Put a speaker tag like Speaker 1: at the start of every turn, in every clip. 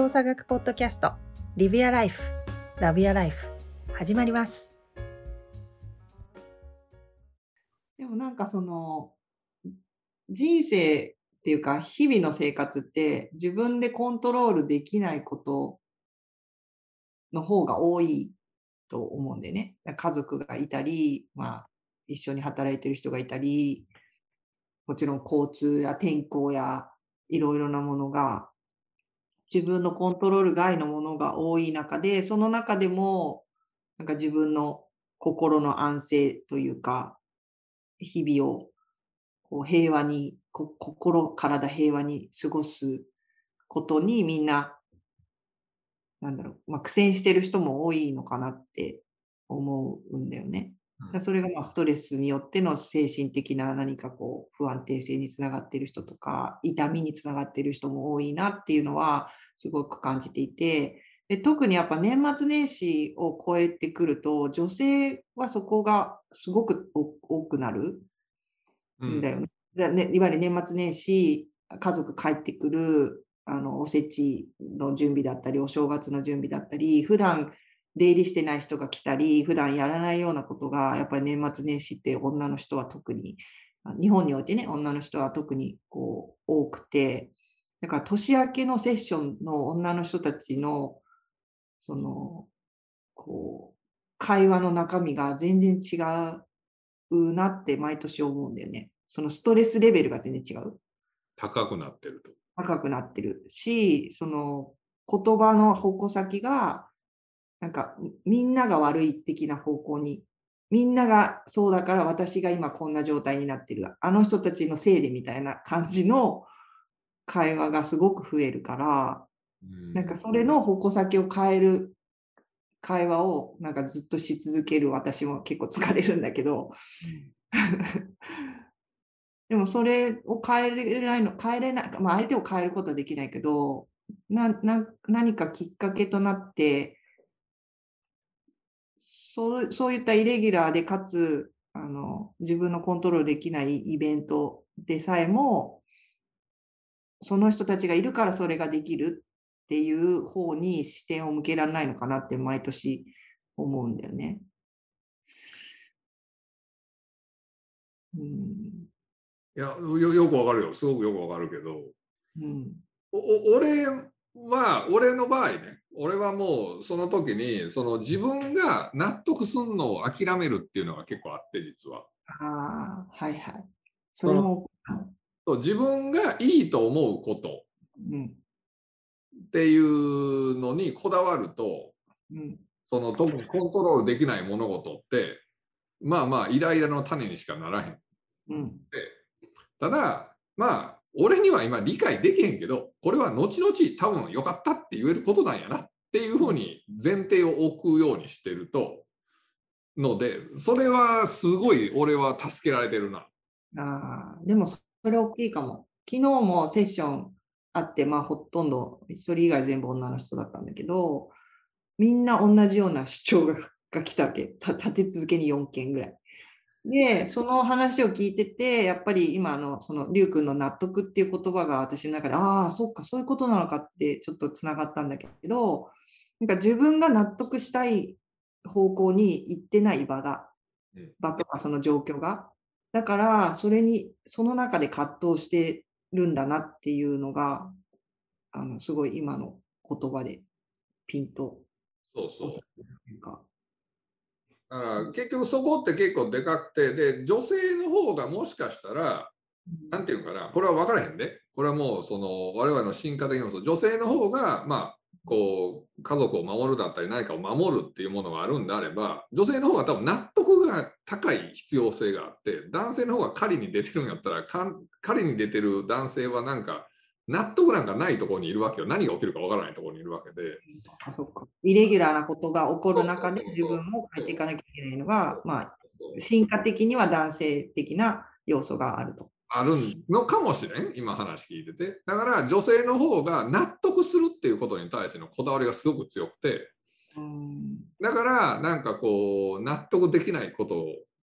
Speaker 1: 動作学ポッドキャストリビアライフラビアライフ始まります。
Speaker 2: でもなんかその人生っていうか日々の生活って自分でコントロールできないことの方が多いと思うんでね。家族がいたり、まあ、一緒に働いてる人がいたりもちろん交通や天候やいろいろなものが自分のコントロール外のものが多い中でその中でもなんか自分の心の安静というか日々をこう平和に心体平和に過ごすことにみんななんだろう、まあ、苦戦してる人も多いのかなって思うんだよね。それがまあストレスによっての精神的な何かこう不安定性につながっている人とか痛みにつながっている人も多いなっていうのはすごく感じていてで特にやっぱ年末年始を超えてくると女性はそこがすごく多くなるんだよね。うん、ねいわゆる年末年始家族帰ってくるあのおせちの準備だったりお正月の準備だったり普段出入りしてない人が来たり、普段やらないようなことが、やっぱり年末年始って女の人は特に、日本においてね、女の人は特にこう多くて、だから年明けのセッションの女の人たちの、その、こう、会話の中身が全然違うなって毎年思うんだよね。そのストレスレベルが全然違う。
Speaker 3: 高くなってると。
Speaker 2: 高くなってるし、その言葉の矛先がなんかみんなが悪い的な方向にみんながそうだから私が今こんな状態になってる。あの人たちのせいでみたいな感じの会話がすごく増えるから、なんかそれの矛先を変える会話をなんかずっとし続ける私も結構疲れるんだけど、でもそれを変えれないの変えれない、まあ、相手を変えることはできないけどなな何かきっかけとなってそうそういったイレギュラーでかつあの自分のコントロールできないイベントでさえもその人たちがいるからそれができるっていう方に視点を向けられないのかなって毎年思うんだよね。
Speaker 3: うん、いやよよくわかるよ。すごくよくわかるけど、うん、お俺は俺の場合ね俺はもうその時にその自分が納得すんのを諦めるっていうのが結構あって実は。
Speaker 2: ああはいはい。それも
Speaker 3: そう自分がいいと思うこと、うん、っていうのにこだわると、うん、その特にコントロールできない物事ってまあまあイライラの種にしかならへん。うん、でただまあ俺には今理解できへんけど、これは後々多分良かったって言えることなんやなっていうふうに前提を置くようにしてると、ので、それはすごい俺は助けられてるな。
Speaker 2: あでもそれ大きいかも。昨日もセッションあって、まあほとんど1人以外全部女の人だったんだけど、みんな同じような主張がが来たわけ。立て続けに4件ぐらい。で、その話を聞いてて、やっぱり今の、その、りゅうくんの納得っていう言葉が私の中で、ああ、そっか、そういうことなのかってちょっとつながったんだけど、なんか自分が納得したい方向に行ってない場が、場とかその状況が。だから、それに、その中で葛藤してるんだなっていうのが、あの、すごい今の言葉でピンと。
Speaker 3: そうそう。だから結局そこって結構でかくてで女性の方がもしかしたら何て言うかなこれは分からへんでこれはもうその我々の進化的にもそう。女性の方がまあこう家族を守るだったり何かを守るっていうものがあるんであれば女性の方が多分納得が高い必要性があって男性の方が狩りに出てるんやったら狩りに出てる男性はなんか納得なんかないところにいるわけよ。何が起きるかわからないところにいるわけで。
Speaker 2: あそかイレギュラーなことが起こる中で自分も変えていかなきゃいけないのが、まあ、進化的には男性的な要素があると。
Speaker 3: あるのかもしれん、今話聞いてて。だから女性の方が納得するっていうことに対してのこだわりがすごく強くて、だからなんかこう納得できないこと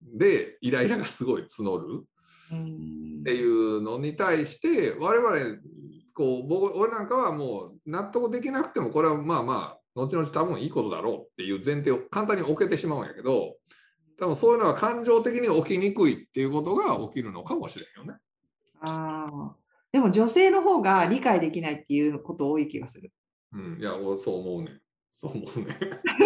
Speaker 3: でイライラがすごい募るっていうのに対して我々こう僕俺なんかはもう納得できなくてもこれはまあまあ後々多分いいことだろうっていう前提を簡単に置けてしまうんやけど多分そういうのは感情的に起きにくいっていうことが起きるのかもしれんよね。
Speaker 2: ああ。でも女性の方が理解できないっていうこと多い気がする。
Speaker 3: うん、いや俺そう思うね。そう思うね。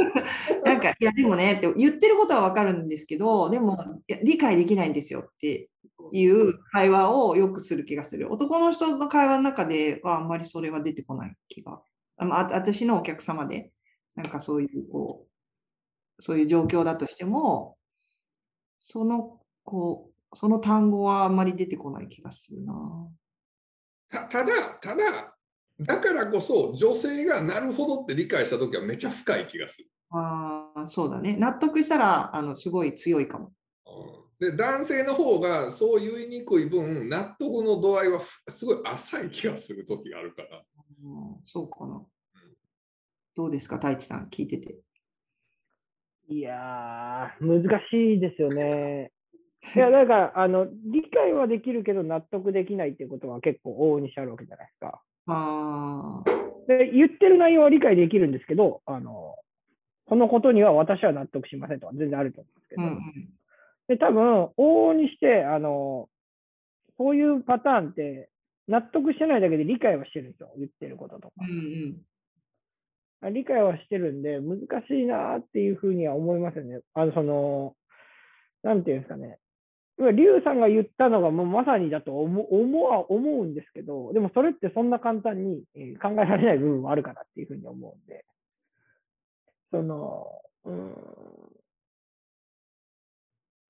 Speaker 2: なんか、いや、でもね、って言ってることはわかるんですけど、でも、理解できないんですよっていう会話をよくする気がする。男の人の会話の中ではあんまりそれは出てこない気が。あまあ私のお客様で、なんかそういう、こう、そういう状況だとしても、その、こう、その単語はあんまり出てこない気がするな。
Speaker 3: たただただだからこそ女性がなるほどって理解した時はめちゃ深い気がする。
Speaker 2: ああ、そうだね。納得したら、あの、すごい強いかも。
Speaker 3: うんで男性の方がそう言いにくい分納得の度合いはふすごい浅い気がする時があるから。
Speaker 2: うんそうかな。どうですか、太一さん、聞いてて。
Speaker 4: いやー、難しいですよね。いや、だから、あの、理解はできるけど納得できないっていうことは結構往々にしてあるわけじゃないですか。
Speaker 2: ああ、
Speaker 4: で、言ってる内容は理解できるんですけど、あの、このことには私は納得しませんとか全然あると思うんですけど、
Speaker 2: うんうん。
Speaker 4: で、多分、往々にして、あの、こういうパターンって、納得してないだけで理解はしてるんですよ、言ってることとか。
Speaker 2: うんうん。
Speaker 4: あ理解はしてるんで、難しいなっていうふうには思いますよね。あの、その、なんていうんですかね。要は、リュウさんが言ったのがもうまさにだと思う思は思うんですけど、でもそれってそんな簡単にえー考えられない部分もあるかなっていうふうに思うんで、その、うーん、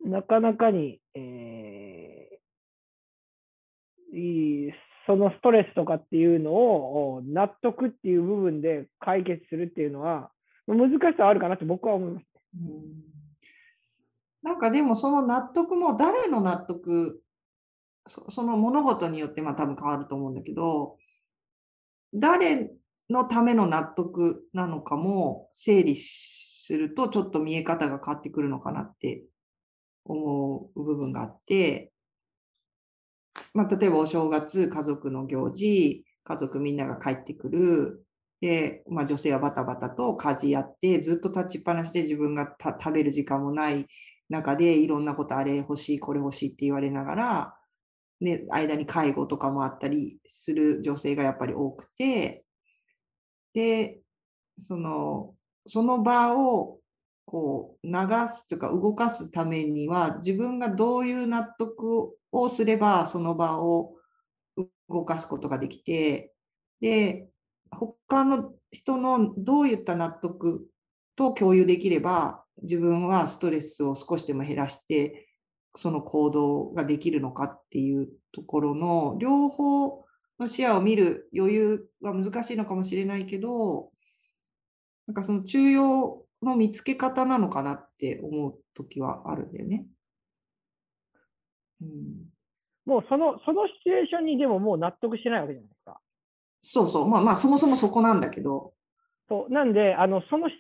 Speaker 4: なかなかに、えー、そのストレスとかっていうのを納得っていう部分で解決するっていうのは、難しさはあるかなって僕は思います。
Speaker 2: うんなんかでもその納得も誰の納得その物事によってまあ多分変わると思うんだけど誰のための納得なのかも整理するとちょっと見え方が変わってくるのかなって思う部分があって、まあ、例えばお正月家族の行事家族みんなが帰ってくる。で、まあ、女性はバタバタと家事やってずっと立ちっぱなしで自分が食べる時間もない中でいろんなことあれ欲しいこれ欲しいって言われながら、ね、間に介護とかもあったりする女性がやっぱり多くて。でそのその場をこう流すというか動かすためには自分がどういう納得をすればその場を動かすことができてで他の人のどういった納得と共有できれば自分はストレスを少しでも減らしてその行動ができるのかっていうところの両方の視野を見る余裕は難しいのかもしれないけどなんかその中庸の見つけ方なのかなって思う時はあるんだよね。うん、
Speaker 4: もうその、そのシチュエーションにでももう納得してないわけじゃないですか。
Speaker 2: そうそうまあまあそもそもそこなんだけど。
Speaker 4: そうなんで、あのそのシ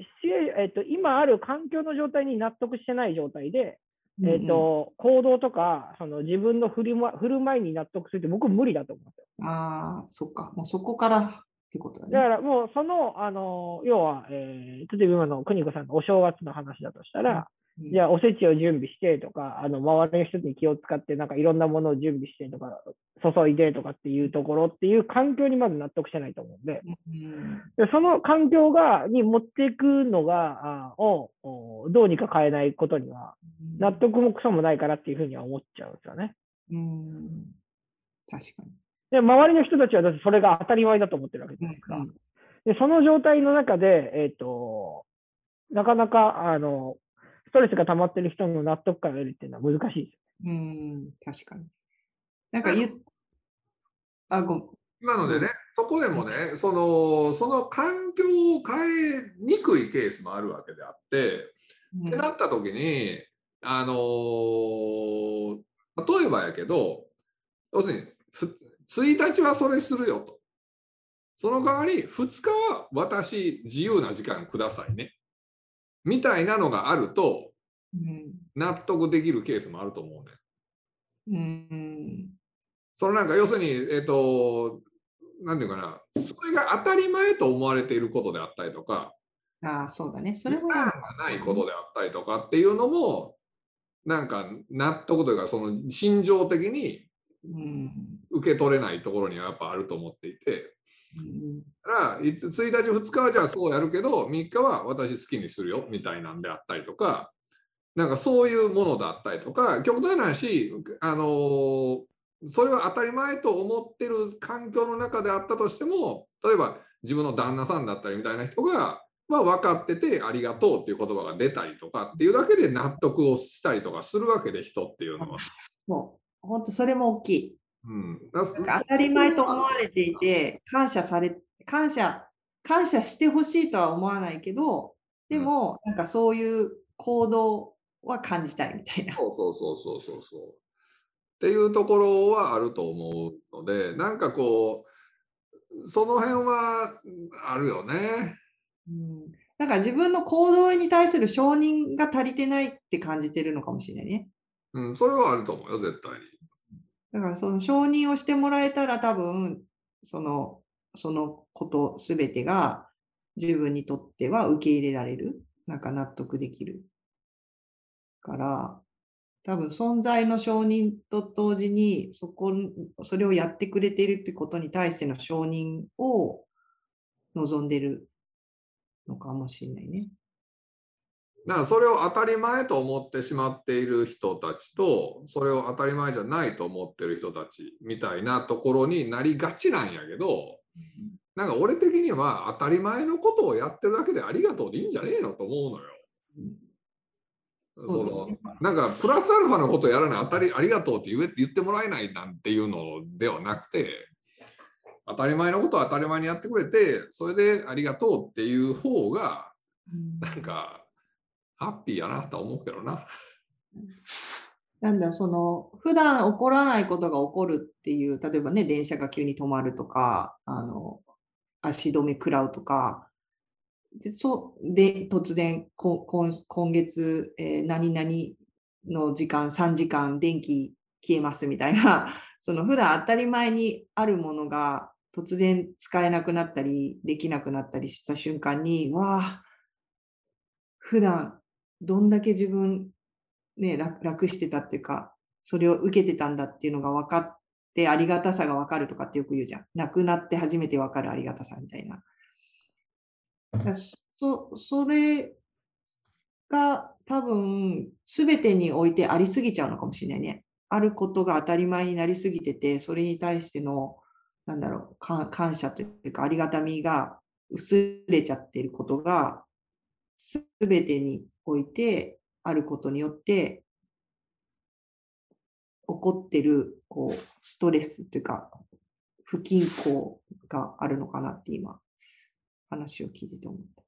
Speaker 4: シチュエーえっと、今ある環境の状態に納得してない状態で、えっと行動とかその自分の振る,、ま、振る舞いに納得するって僕無理だと思うんですよ。
Speaker 2: うんうん、ああそっかもうそこからってことだね。
Speaker 4: だからもうその、あの要は、えー例えば今の邦子さんのお正月の話だとしたら、
Speaker 2: うん
Speaker 4: じゃあおせちを準備してとか、あの周りの人に気を使って、なんかいろんなものを準備してとか、注いでとかっていうところっていう環境にまず納得してないと思うんで、
Speaker 2: うん
Speaker 4: でその環境がに持っていくのがあをおどうにか変えないことには、納得もクソもないからっていうふうには思っちゃうんですよね。
Speaker 2: うん確かに。
Speaker 4: で、周りの人たちはだってそれが当たり前だと思ってるわけじゃないですか。で、その状態の中で、えっ、と、なかなか、あの、ストレスが溜まってる人の納得感を得るっていうのは難しいです。
Speaker 2: うん、確かに。なんか言っ、あ、ごめん。
Speaker 3: 今のでね、そこでもね、そのその環境を変えにくいケースもあるわけであって、
Speaker 2: うん
Speaker 3: ってなった時に、あのー例えばやけど、要するに、ふ1日はそれするよと。その代わり、2日は私、自由な時間くださいね。みたいなのがあると、
Speaker 2: うん
Speaker 3: 納得できるケースもあると思うね。
Speaker 2: うん
Speaker 3: そのなんか要するに、えっとなんていうかな、それが当たり前と思われていることであったりとか、
Speaker 2: ああ、そうだね。それも
Speaker 3: がないことであったりとかっていうのも、なんか納得というか、その心情的に
Speaker 2: うん。
Speaker 3: 受け取れないところにはやっぱあると思っていて、
Speaker 2: うん
Speaker 3: だからいつ1日、2日はじゃあそうやるけど、3日は私好きにするよみたいなんであったりとか、なんかそういうものだったりとか、極端な話、あのーそれは当たり前と思ってる環境の中であったとしても、例えば自分の旦那さんだったりみたいな人が、まあ、分かっててありがとうっていう言葉が出たりとかっていうだけで納得をしたりとかするわけで人っていうのは。
Speaker 2: そう。本当それも大きい。
Speaker 3: うん、
Speaker 2: 当たり前と思われていて、感謝され、感謝、感謝してほしいとは思わないけど、でも、なんかそういう行動は感じたいみたいな。
Speaker 3: そうそうそうそうそうそう。っていうところはあると思うので、なんかこう、その辺はあるよね。
Speaker 2: うん、なんか自分の行動に対する承認が足りてないって感じてるのかもしれないね。
Speaker 3: うん、それはあると思うよ、絶対に。
Speaker 2: だからその承認をしてもらえたら多分、その、そのことすべてが自分にとっては受け入れられる。なんか納得できる。から、多分存在の承認と同時に、そこ、それをやってくれているってことに対しての承認を望んでるのかもしれないね。
Speaker 3: だからそれを当たり前と思ってしまっている人たちと、それを当たり前じゃないと思ってる人たちみたいなところになりがちなんやけど、なんか俺的には当たり前のことをやってるだけでありがとうでいいんじゃねえのと思うのよ。そのなんかプラスアルファのことをやらない当たりありがとうって言え言ってもらえないなんていうのではなくて当たり前のことを当たり前にやってくれてそれでありがとうっていう方が
Speaker 2: うん。
Speaker 3: なんかハッピーやなと思うけどな。
Speaker 2: なんだ、その、普段起こらないことが起こるっていう、例えばね、電車が急に止まるとか、あの、足止め食らうとか、で、そ、で、突然、今今月、えー何々の時間、3時間電気消えますみたいな、その普段当たり前にあるものが突然使えなくなったり、できなくなったりした瞬間に、わあ、普段どんだけ自分ね、楽してたっていうか、それを受けてたんだっていうのが分かって、ありがたさが分かるとかってよく言うじゃん。亡くなって初めて分かるありがたさみたいな。そそれが多分、すべてにおいてありすぎちゃうのかもしれないね。あることが当たり前になりすぎてて、それに対しての、なんだろう、感謝というか、ありがたみが薄れちゃってることが、すべてにおいてあることによって、起こってるこうストレスというか、不均衡があるのかなって今、話を聞いてて思った。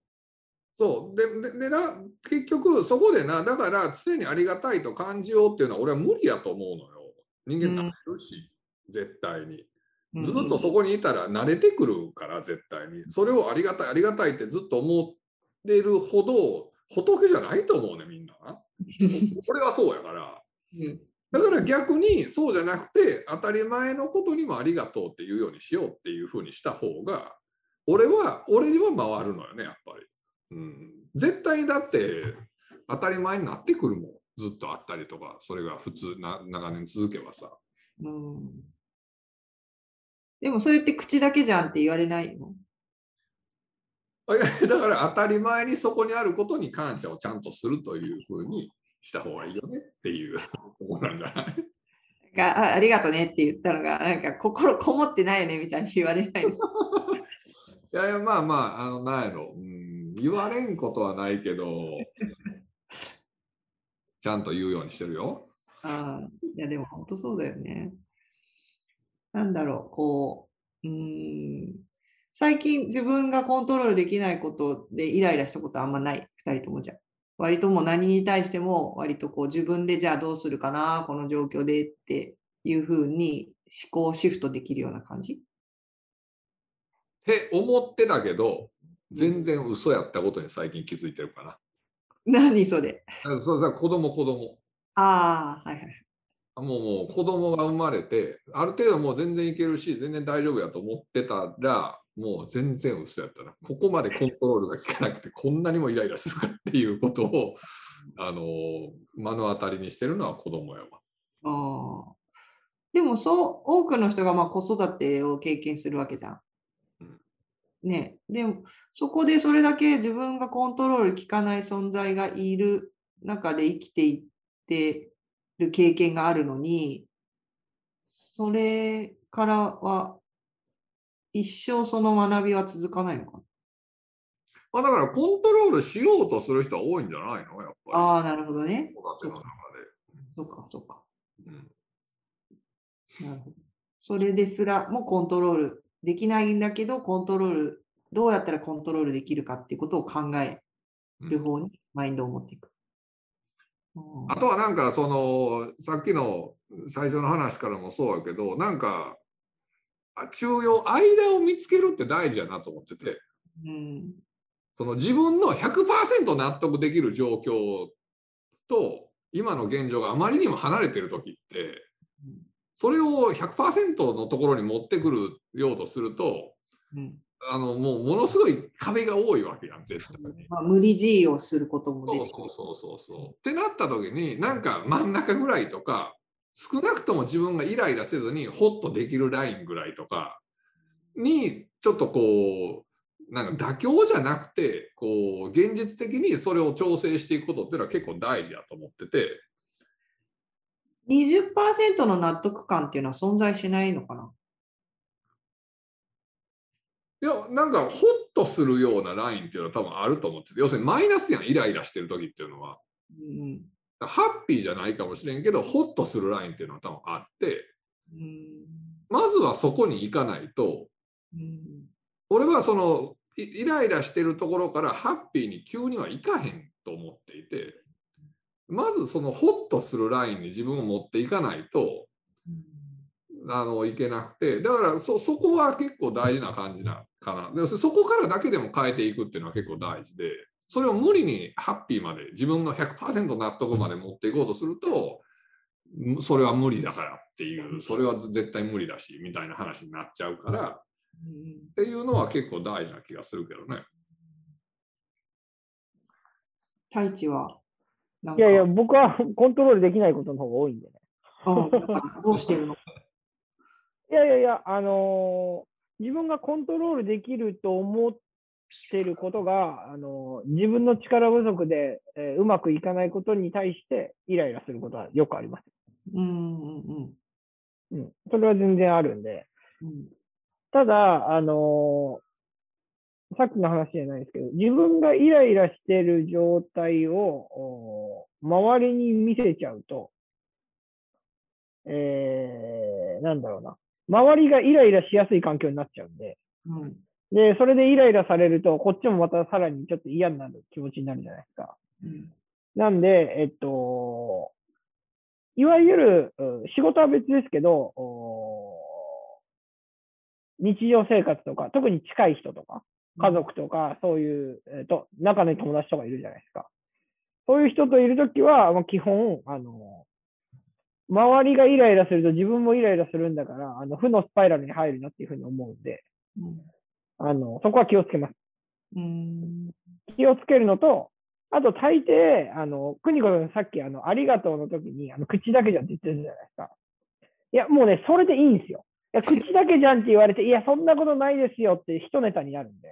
Speaker 3: そう。でででな結局そこでなだから常にありがたいと感じようっていうのは俺は無理やと思うのよ。人間慣れるし、絶対に。ずっとそこにいたら慣れてくるから絶対に。それをありがたいありがたいってずっと思ってるほど仏じゃないと思うねみんな。な 俺はそうやから。
Speaker 2: うん。
Speaker 3: だから逆にそうじゃなくて当たり前のことにもありがとうっていうようにしようっていうふうにした方が俺は俺には回るのよねやっぱり、うん、絶対にだって当たり前になってくるもん。ずっとあったりとかそれが普通な長年続けばさ。
Speaker 2: うん。でもそれって口だけじゃんって言われないの？
Speaker 3: だから当たり前にそこにあることに感謝をちゃんとするというふうにした方がいいよねっていうところなんじゃない？
Speaker 2: があありがとねって言ったのが、なんか心こもってないよねみたいに言われないの。
Speaker 3: いやいやまあまああのなんやろ、うん、言われんことはないけどちゃんと言うようにしてるよ。
Speaker 2: ああ、いやでも本当そうだよね。なんだろう、こう、うーん、最近自分がコントロールできないことでイライラしたことあんまない、二人ともじゃん。割ともう何に対しても割とこう自分でじゃあどうするかな、この状況でっていうふうに思考シフトできるような感じ
Speaker 3: って思ってたけど全然嘘やったことに最近気づいてるかな。
Speaker 2: 何それ
Speaker 3: そうさ子供子供
Speaker 2: ああ、はいはい。
Speaker 3: もうもう子供が生まれて、ある程度もう全然いけるし、全然大丈夫やと思ってたら、もう全然嘘やったな。ここまでコントロールが効かなくて、こんなにもイライラするかっていうことを、あの目の当たりにしてるのは子供やわ。
Speaker 2: ああ。でもそう、多くの人がまあ子育てを経験するわけじゃん。
Speaker 3: うん
Speaker 2: ね。でも、そこでそれだけ自分がコントロール効かない存在がいる中で生きていってる経験があるのに、それからは一生その学びは続かないのかな？
Speaker 3: まあ、だからコントロールしようとする人は多いんじゃないの？やっぱり。
Speaker 2: ああ、なるほどね。そうか、そうか。
Speaker 3: で。うん
Speaker 2: なるほど。それですらもコントロールできないんだけど、コントロール、どうやったらコントロールできるかっていうことを考える方にマインドを持っていく。うん
Speaker 3: あとはなんかそのさっきの最初の話からもそうやけどなんかあ中庸間を見つけるって大事やなと思ってて
Speaker 2: うん
Speaker 3: その自分の100%納得できる状況と今の現状があまりにも離れてる時ってそれを100%のところに持ってくるようとすると
Speaker 2: うん
Speaker 3: あのもうものすごい壁が多いわけやん絶対に。
Speaker 2: まあ、無理強いをすることも
Speaker 3: そう
Speaker 2: 出てくる。
Speaker 3: そうそうそうそう。ってなった時になんか真ん中ぐらいとか少なくとも自分がイライラせずにホッとできるラインぐらいとかにちょっとこうなんか妥協じゃなくてこう現実的にそれを調整していくことっていうのは結構大事だと思ってて。
Speaker 2: 20%の納得感っていうのは存在しないのかな？い
Speaker 3: やなんかホッとするようなラインっていうのは多分あると思ってて。要するにマイナスやんイライラしてる時っていうのは。
Speaker 2: うん
Speaker 3: ハッピーじゃないかもしれんけどホッとするラインっていうのは多分あって
Speaker 2: うん。
Speaker 3: まずはそこに行かないと
Speaker 2: うん。
Speaker 3: 俺はそのイイライラしてるところからハッピーに急にはいかへんと思っていてまずそのホッとするラインに自分を持っていかないとあのいけなくてだからそそこは結構大事な感じなかな。でそこからだけでも変えていくっていうのは結構大事でそれを無理にハッピーまで自分の100%納得まで持っていこうとするとむそれは無理だからっていうそれは絶対無理だしみたいな話になっちゃうから
Speaker 2: うん
Speaker 3: っていうのは結構大事な気がするけどね。
Speaker 2: 太一はなんか
Speaker 4: いやいや、僕は コントロールできないことの方が多いんでね。
Speaker 2: うんだからどうしてるの？
Speaker 4: いやいやいや、あのー自分がコントロールできると思ってることが、あのー自分の力不足で、えーうまくいかないことに対してイライラすることはよくあります。
Speaker 2: うんうんうん
Speaker 4: うん。それは全然あるんで。
Speaker 2: うん
Speaker 4: ただ、あのーさっきの話じゃないですけど、自分がイライラしてる状態をお周りに見せちゃうと、えー、なんだろうな。周りがイライラしやすい環境になっちゃうんで、
Speaker 2: うん
Speaker 4: で、それでイライラされると、こっちもまたさらにちょっと嫌になる気持ちになるじゃないですか。
Speaker 2: うん
Speaker 4: なんで、えっと、いわゆる、うん仕事は別ですけど、お日常生活とか、特に近い人とか、家族とか、そういう、えっと、仲のいい友達とかいるじゃないですか。そういう人といるときは、まあ、基本、あの、周りがイライラすると自分もイライラするんだから、あの、負のスパイラルに入るなっていうふうに思うんで、あの、そこは気をつけます。
Speaker 2: うん
Speaker 4: 気をつけるのと、あと大抵、あの、邦子さんさっき、あの、ありがとうの時に、あの、口だけじゃんって言ってるじゃないですか。いや、もうね、それでいいんですよ。いや、口だけじゃんって言われて、いや、そんなことないですよって一ネタになるんで、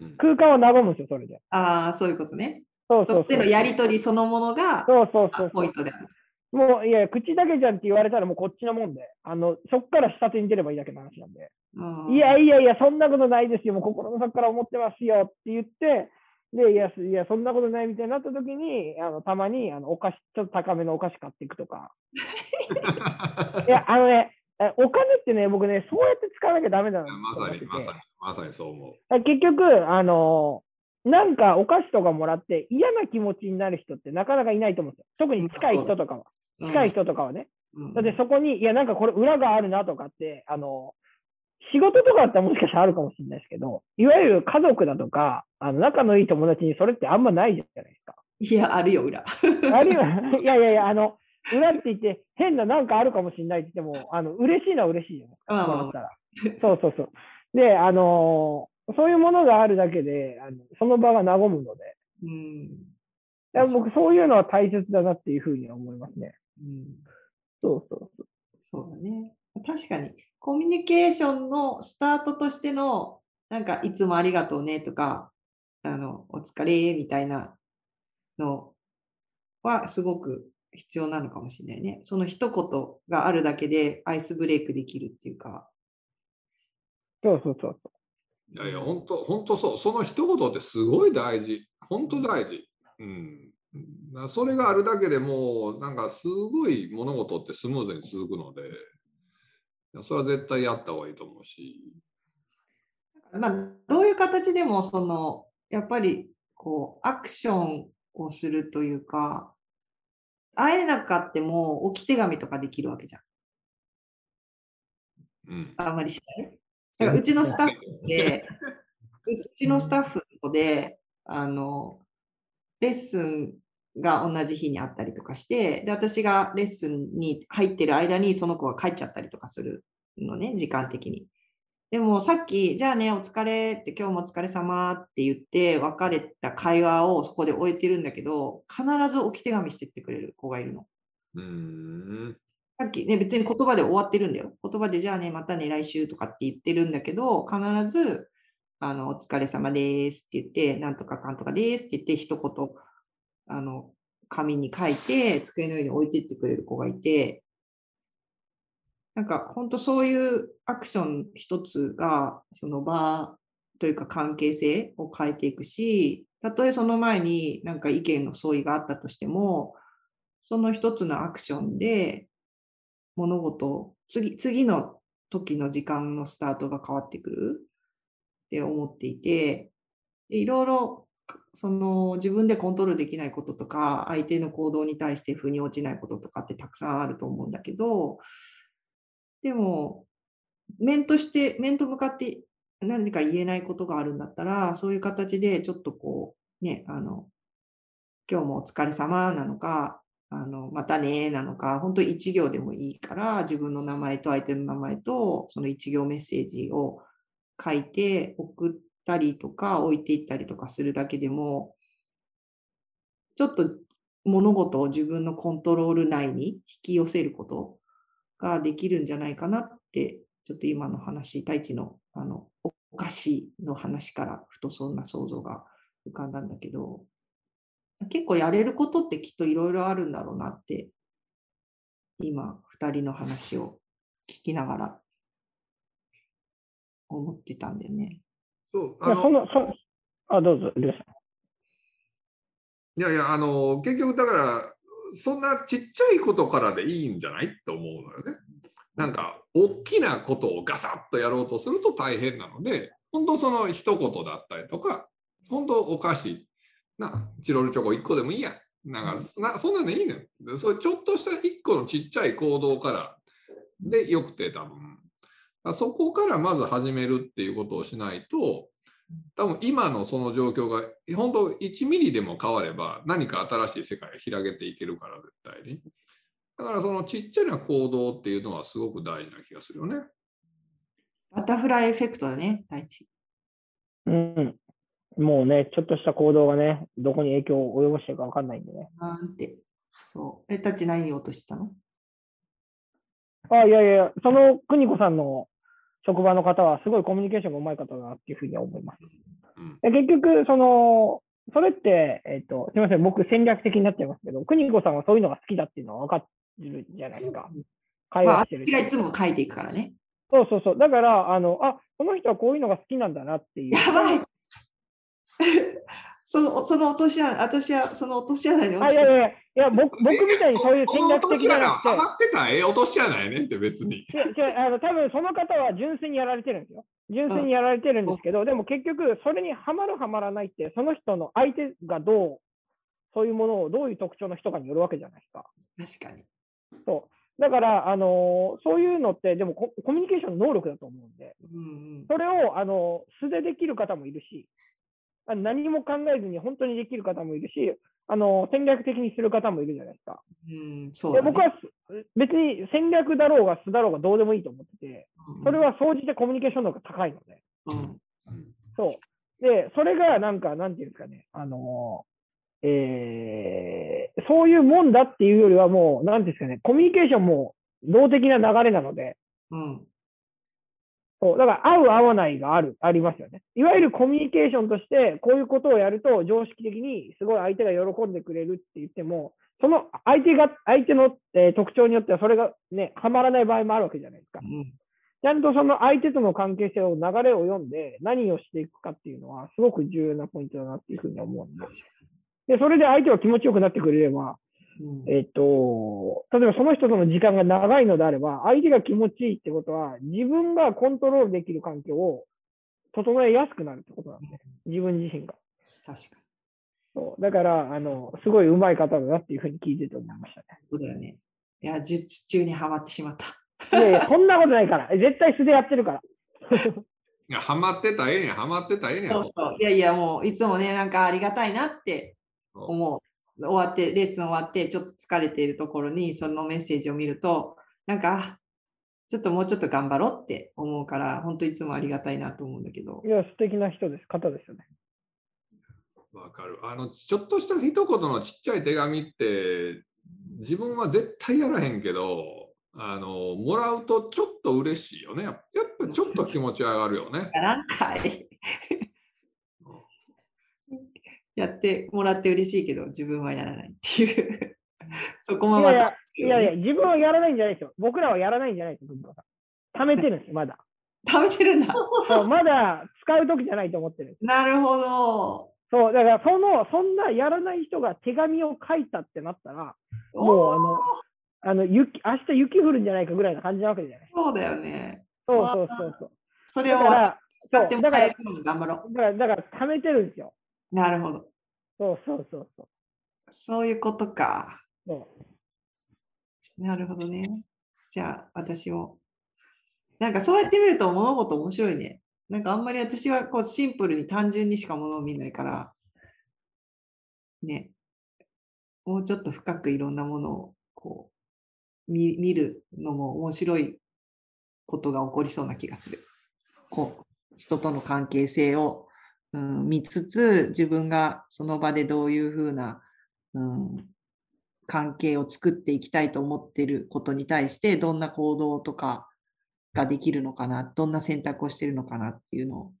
Speaker 3: うん
Speaker 4: 空間は和むんですよ、それで。
Speaker 2: ああ、そういうことね。
Speaker 4: そうそうそう。
Speaker 2: そっちのやりとりそのものが
Speaker 4: そうそうそう
Speaker 2: ポイントである。
Speaker 4: もう、いや、口だけじゃんって言われたらもうこっちのもんで、あの、そっから下手に出ればいいだけの話なんで。
Speaker 2: うん
Speaker 4: いやいやいや、そんなことないですよ、もう心の底から思ってますよって言って、で、いや、すいやそんなことないみたいになった時に、あのたまにあのお菓子、ちょっと高めのお菓子買っていくとか。いや、あのね、えお金ってね、僕ね、そうやって使わなきゃダメだなと
Speaker 3: まさにまさにまさにそう思う。
Speaker 4: あ結局、あの、なんかお菓子とかもらって嫌な気持ちになる人ってなかなかいないと思うんですよ。特に近い人とかは。近い人とかはね。
Speaker 2: うん
Speaker 4: だってそこに、いや、なんかこれ裏があるなとかって、あの、仕事とかだったらもしかしたらあるかもしれないですけど、いわゆる家族だとか、あの仲のいい友達にそれってあんまないじゃないですか。
Speaker 2: いや、あるよ、裏。
Speaker 4: あるいは、いやいやいや、あの、裏って言って、変ななんかあるかもしれないって言っても、あの嬉しいのは嬉しいじゃないですか。
Speaker 2: まあまあ
Speaker 4: もらったら。そうそうそう。で、あのーそういうものがあるだけで、あのその場が和むので、
Speaker 2: うん。
Speaker 4: 僕、そういうのは大切だなっていうふうには思いますね。
Speaker 2: うん。
Speaker 4: そうそうそう。
Speaker 2: そうだね。確かに、コミュニケーションのスタートとしての、なんか、いつもありがとうねとか、あの、お疲れみたいなのは、すごく必要なのかもしれないね。その一言があるだけでアイスブレイクできるっていうか。
Speaker 4: そうそうそうそ
Speaker 3: いやいや、本当、本当そう。その一言ってすごい大事。本当大事。うん。なそれがあるだけでもう、なんかすごい物事ってスムーズに続くので、それは絶対やった方がいいと思うし。
Speaker 2: まあ、どういう形でも、その、やっぱり、こう、アクションをするというか、会えなかっても置き手紙とかできるわけじゃん。
Speaker 3: うん。
Speaker 2: あんまりしない？だからうちのスタッフで、うちのスタッフで、あの、レッスンが同じ日にあったりとかして、で、私がレッスンに入ってる間にその子が帰っちゃったりとかするのね、時間的に。でもさっき、じゃあね、お疲れって、今日もお疲れ様って言って、別れた会話をそこで終えてるんだけど、必ず置き手紙してってくれる子がいるの。
Speaker 3: うーん。
Speaker 2: さっきね、別に言葉で終わってるんだよ。言葉でじゃあね、またね、来週とかって言ってるんだけど、必ず、あの、お疲れ様ですって言って、なんとかかんとかですって言って、一言、あの、紙に書いて、机の上に置いてってくれる子がいて、なんか、本当そういうアクション一つが、その場というか関係性を変えていくし、たとえその前になんか意見の相違があったとしても、その一つのアクションで、物事次次の時の時間のスタートが変わってくるって思っていていろいろその自分でコントロールできないこととか相手の行動に対して腑に落ちないこととかってたくさんあると思うんだけどでも面として面と向かって何か言えないことがあるんだったらそういう形でちょっとこうねあの今日もお疲れ様なのかあの、またねなのか、本当一行でもいいから、自分の名前と相手の名前と、その一行メッセージを書いて送ってたりとか、置いていったりとかするだけでも、ちょっと物事を自分のコントロール内に引き寄せることができるんじゃないかなって、ちょっと今の話、太一のあのお菓子の話からふとそんな想像が浮かんだんだけど、結構やれることってきっといろいろあるんだろうなって、今、2人の話を聞きながら思ってたんだよね。
Speaker 3: そう、あの、
Speaker 4: やその、そあ、どうぞ。
Speaker 3: いやいや、あの、結局だから、そんなちっちゃいことからでいいんじゃないって思うのよね。なんか、大きなことをガサッとやろうとすると大変なので、本当その一言だったりとか、本当お菓子、な、チロルチョコ1個でもいいや。なんか、なそんなのいいのよ。でそういうちょっとした1個のちっちゃい行動からでよくて多分。そこからまず始めるっていうことをしないと、多分今のその状況が本当1ミリでも変われば何か新しい世界が開けていけるから絶対に。だからそのちっちゃな行動っていうのはすごく大事な気がするよね。
Speaker 2: バタフライエフェクトだね、大地。
Speaker 4: うん。もうね、ちょっとした行動がね、どこに影響を及ぼしてるかわかんないんでね。
Speaker 2: なんて。そう。え、たち何言おうとしてたの？
Speaker 4: あ、いやいや、その邦子さんの職場の方はすごいコミュニケーションがうまい方だなっていうふうには思います。
Speaker 3: うん。
Speaker 4: で結局、その、それって、えっ、と、すみません、僕戦略的になっちゃいますけど、邦子さんはそういうのが好きだっていうのは分かってるじゃないですか。会
Speaker 2: まあ、
Speaker 4: 話してる
Speaker 2: 私がいつも書いていくからね。
Speaker 4: そうそうそう。だから、あの、あ、この人はこういうのが好きなんだなっていう。
Speaker 2: やばいそのその落とし穴、私はその落とし穴に
Speaker 4: あ、
Speaker 2: 落ちて
Speaker 4: いやいやいや、僕僕みたいにそういう戦略的なくて
Speaker 3: 穴ハ、マってたらええ落とし穴やねんって別に。
Speaker 4: 違う違うあの多分その方は純粋にやられてるんですよ。純粋にやられてるんですけど、でも結局、それにはまるはまらないって、その人の相手がどう、そういうものをどういう特徴の人かによるわけじゃないですか。
Speaker 2: 確かに。
Speaker 4: そう。だから、あのーそういうのって、でもココミュニケーションの能力だと思うんで、
Speaker 2: うんうん。
Speaker 4: それを、あの素でできる方もいるし、何も考えずに本当にできる方もいるし、あの戦略的にする方もいるじゃないですか。
Speaker 2: うん、そうだね。
Speaker 4: で僕はす別に戦略だろうが素だろうがどうでもいいと思ってて、
Speaker 2: うん
Speaker 4: それは総じてコミュニケーション能が高いので。
Speaker 2: うん
Speaker 3: うん
Speaker 4: そう。で、それがなんか、なんていうんですかね、あのーえーそういうもんだっていうよりはもう、なんていうんですかね、コミュニケーションも動的な流れなので、
Speaker 2: うん
Speaker 4: そうだから合う合わないがある、ありますよね。いわゆるコミュニケーションとして、こういうことをやると常識的にすごい相手が喜んでくれるって言っても、その相手が、相手の、えー特徴によってはそれがね、はまらない場合もあるわけじゃないですか
Speaker 2: う。ん
Speaker 4: ちゃんとその相手との関係性を流れを読んで何をしていくかっていうのはすごく重要なポイントだなっていうふうに思うんで。で、それで相手が気持ちよくなってくれれば、
Speaker 2: うん
Speaker 4: えっと、例えばその人との時間が長いのであれば、相手が気持ちいいってことは、自分がコントロールできる環境を整えやすくなるってことなんで、自分自身が。
Speaker 2: 確かに。
Speaker 4: そうだから、あの、すごい上手い方だなっていうふうに聞いてて思いましたね。
Speaker 2: そうだよね。いや、術中にはまってしまった。
Speaker 4: いやいや、そんなことないから。絶対素でやってるから。
Speaker 3: いや、ハマってたらええねん、ハマってたらええねん。
Speaker 2: そうそういやいや、もういつもね、なんかありがたいなって思う。終わって、レッスン終わって、ちょっと疲れているところに、そのメッセージを見ると、なんか、あちょっともうちょっと頑張ろうって思うから、本当いつもありがたいなと思うんだけど
Speaker 4: い。や、素敵な人です。方ですよね。
Speaker 3: わかる。あの、ちょっとした一言のちっちゃい手紙って、自分は絶対やらへんけど、あの、もらうとちょっと嬉しいよね。やっぱちょっと気持ち上がるよね。
Speaker 2: やらんかい。やってもらって嬉しいけど、自分はやらないっていう。そこもまた
Speaker 4: いやいや、いや自分はやらないんじゃないですよ。僕らはやらないんじゃないですよ。貯めてるんですよ、まだ。
Speaker 2: 食べてるんだ。
Speaker 4: そうまだ使う時じゃないと思ってる。
Speaker 2: なるほど。
Speaker 4: そう、だからその、そんなやらない人が手紙を書いたってなったら、もうあの、あの雪明日雪降るんじゃないかぐらいな感じなわけじゃない。
Speaker 2: そうだよね。
Speaker 4: そうそうそうそう。
Speaker 2: それを使ってもらえるように頑張ろ
Speaker 4: だから、だから貯めてるんですよ。
Speaker 2: う。なるほど。
Speaker 4: そうそうそうそう。
Speaker 2: そういうことか。なるほどね。じゃあ、私も。なんかそうやって見ると物事面白いね。なんかあんまり私はこうシンプルに単純にしか物を見ないから、ね、もうちょっと深くいろんなものをこう見見るのも面白いことが起こりそうな気がする。こう人との関係性を、うん、見つつ自分がその場でどういうふうな、うん、関係を作っていきたいと思っていることに対してどんな行動とかができるのかなどんな選択をしているのかなっていうの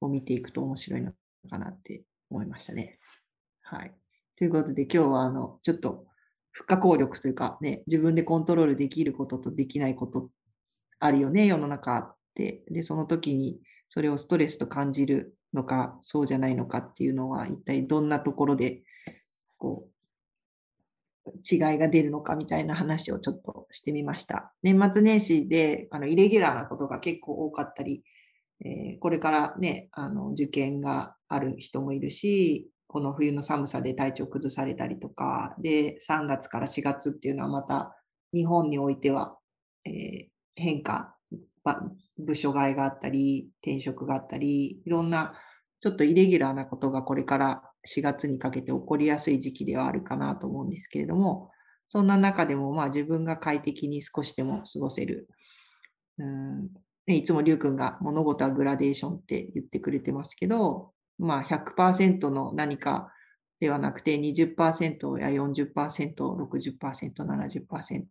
Speaker 2: を見ていくと面白いのかなって思いましたね。はい。ということで今日はあのちょっと不可抗力というかね自分でコントロールできることとできないことあるよね世の中ってでその時にそれをストレスと感じるのかそうじゃないのかっていうのは一体どんなところでこう違いが出るのかみたいな話をちょっとしてみました。年末年始であのイレギュラーなことが結構多かったり、えーこれからねあの受験がある人もいるしこの冬の寒さで体調崩されたりとかで3月から4月っていうのはまた日本においては、えー変化部署替えがあったり転職があったりいろんなちょっとイレギュラーなことがこれから4月にかけて起こりやすい時期ではあるかなと思うんですけれども、そんな中でもまあ自分が快適に少しでも過ごせる。うん、いつもりゅうくんが物事はグラデーションって言ってくれてますけど、まあ100%の何かではなくて20%や40%、60%、70%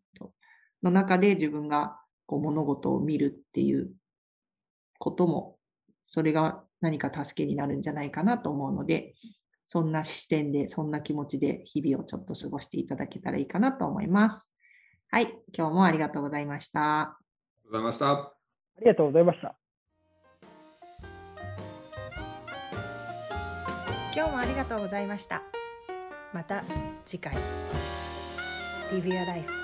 Speaker 2: の中で自分がこう物事を見るっていうことも、それが何か助けになるんじゃないかなと思うので、そんな視点で、そんな気持ちで日々をちょっと過ごしていただけたらいいかなと思います。はい、今日もありがとうございました。
Speaker 3: ありがとうございました。
Speaker 4: ありがとうございました。
Speaker 1: 今日もありがとうございましたまた次回 Live Your Life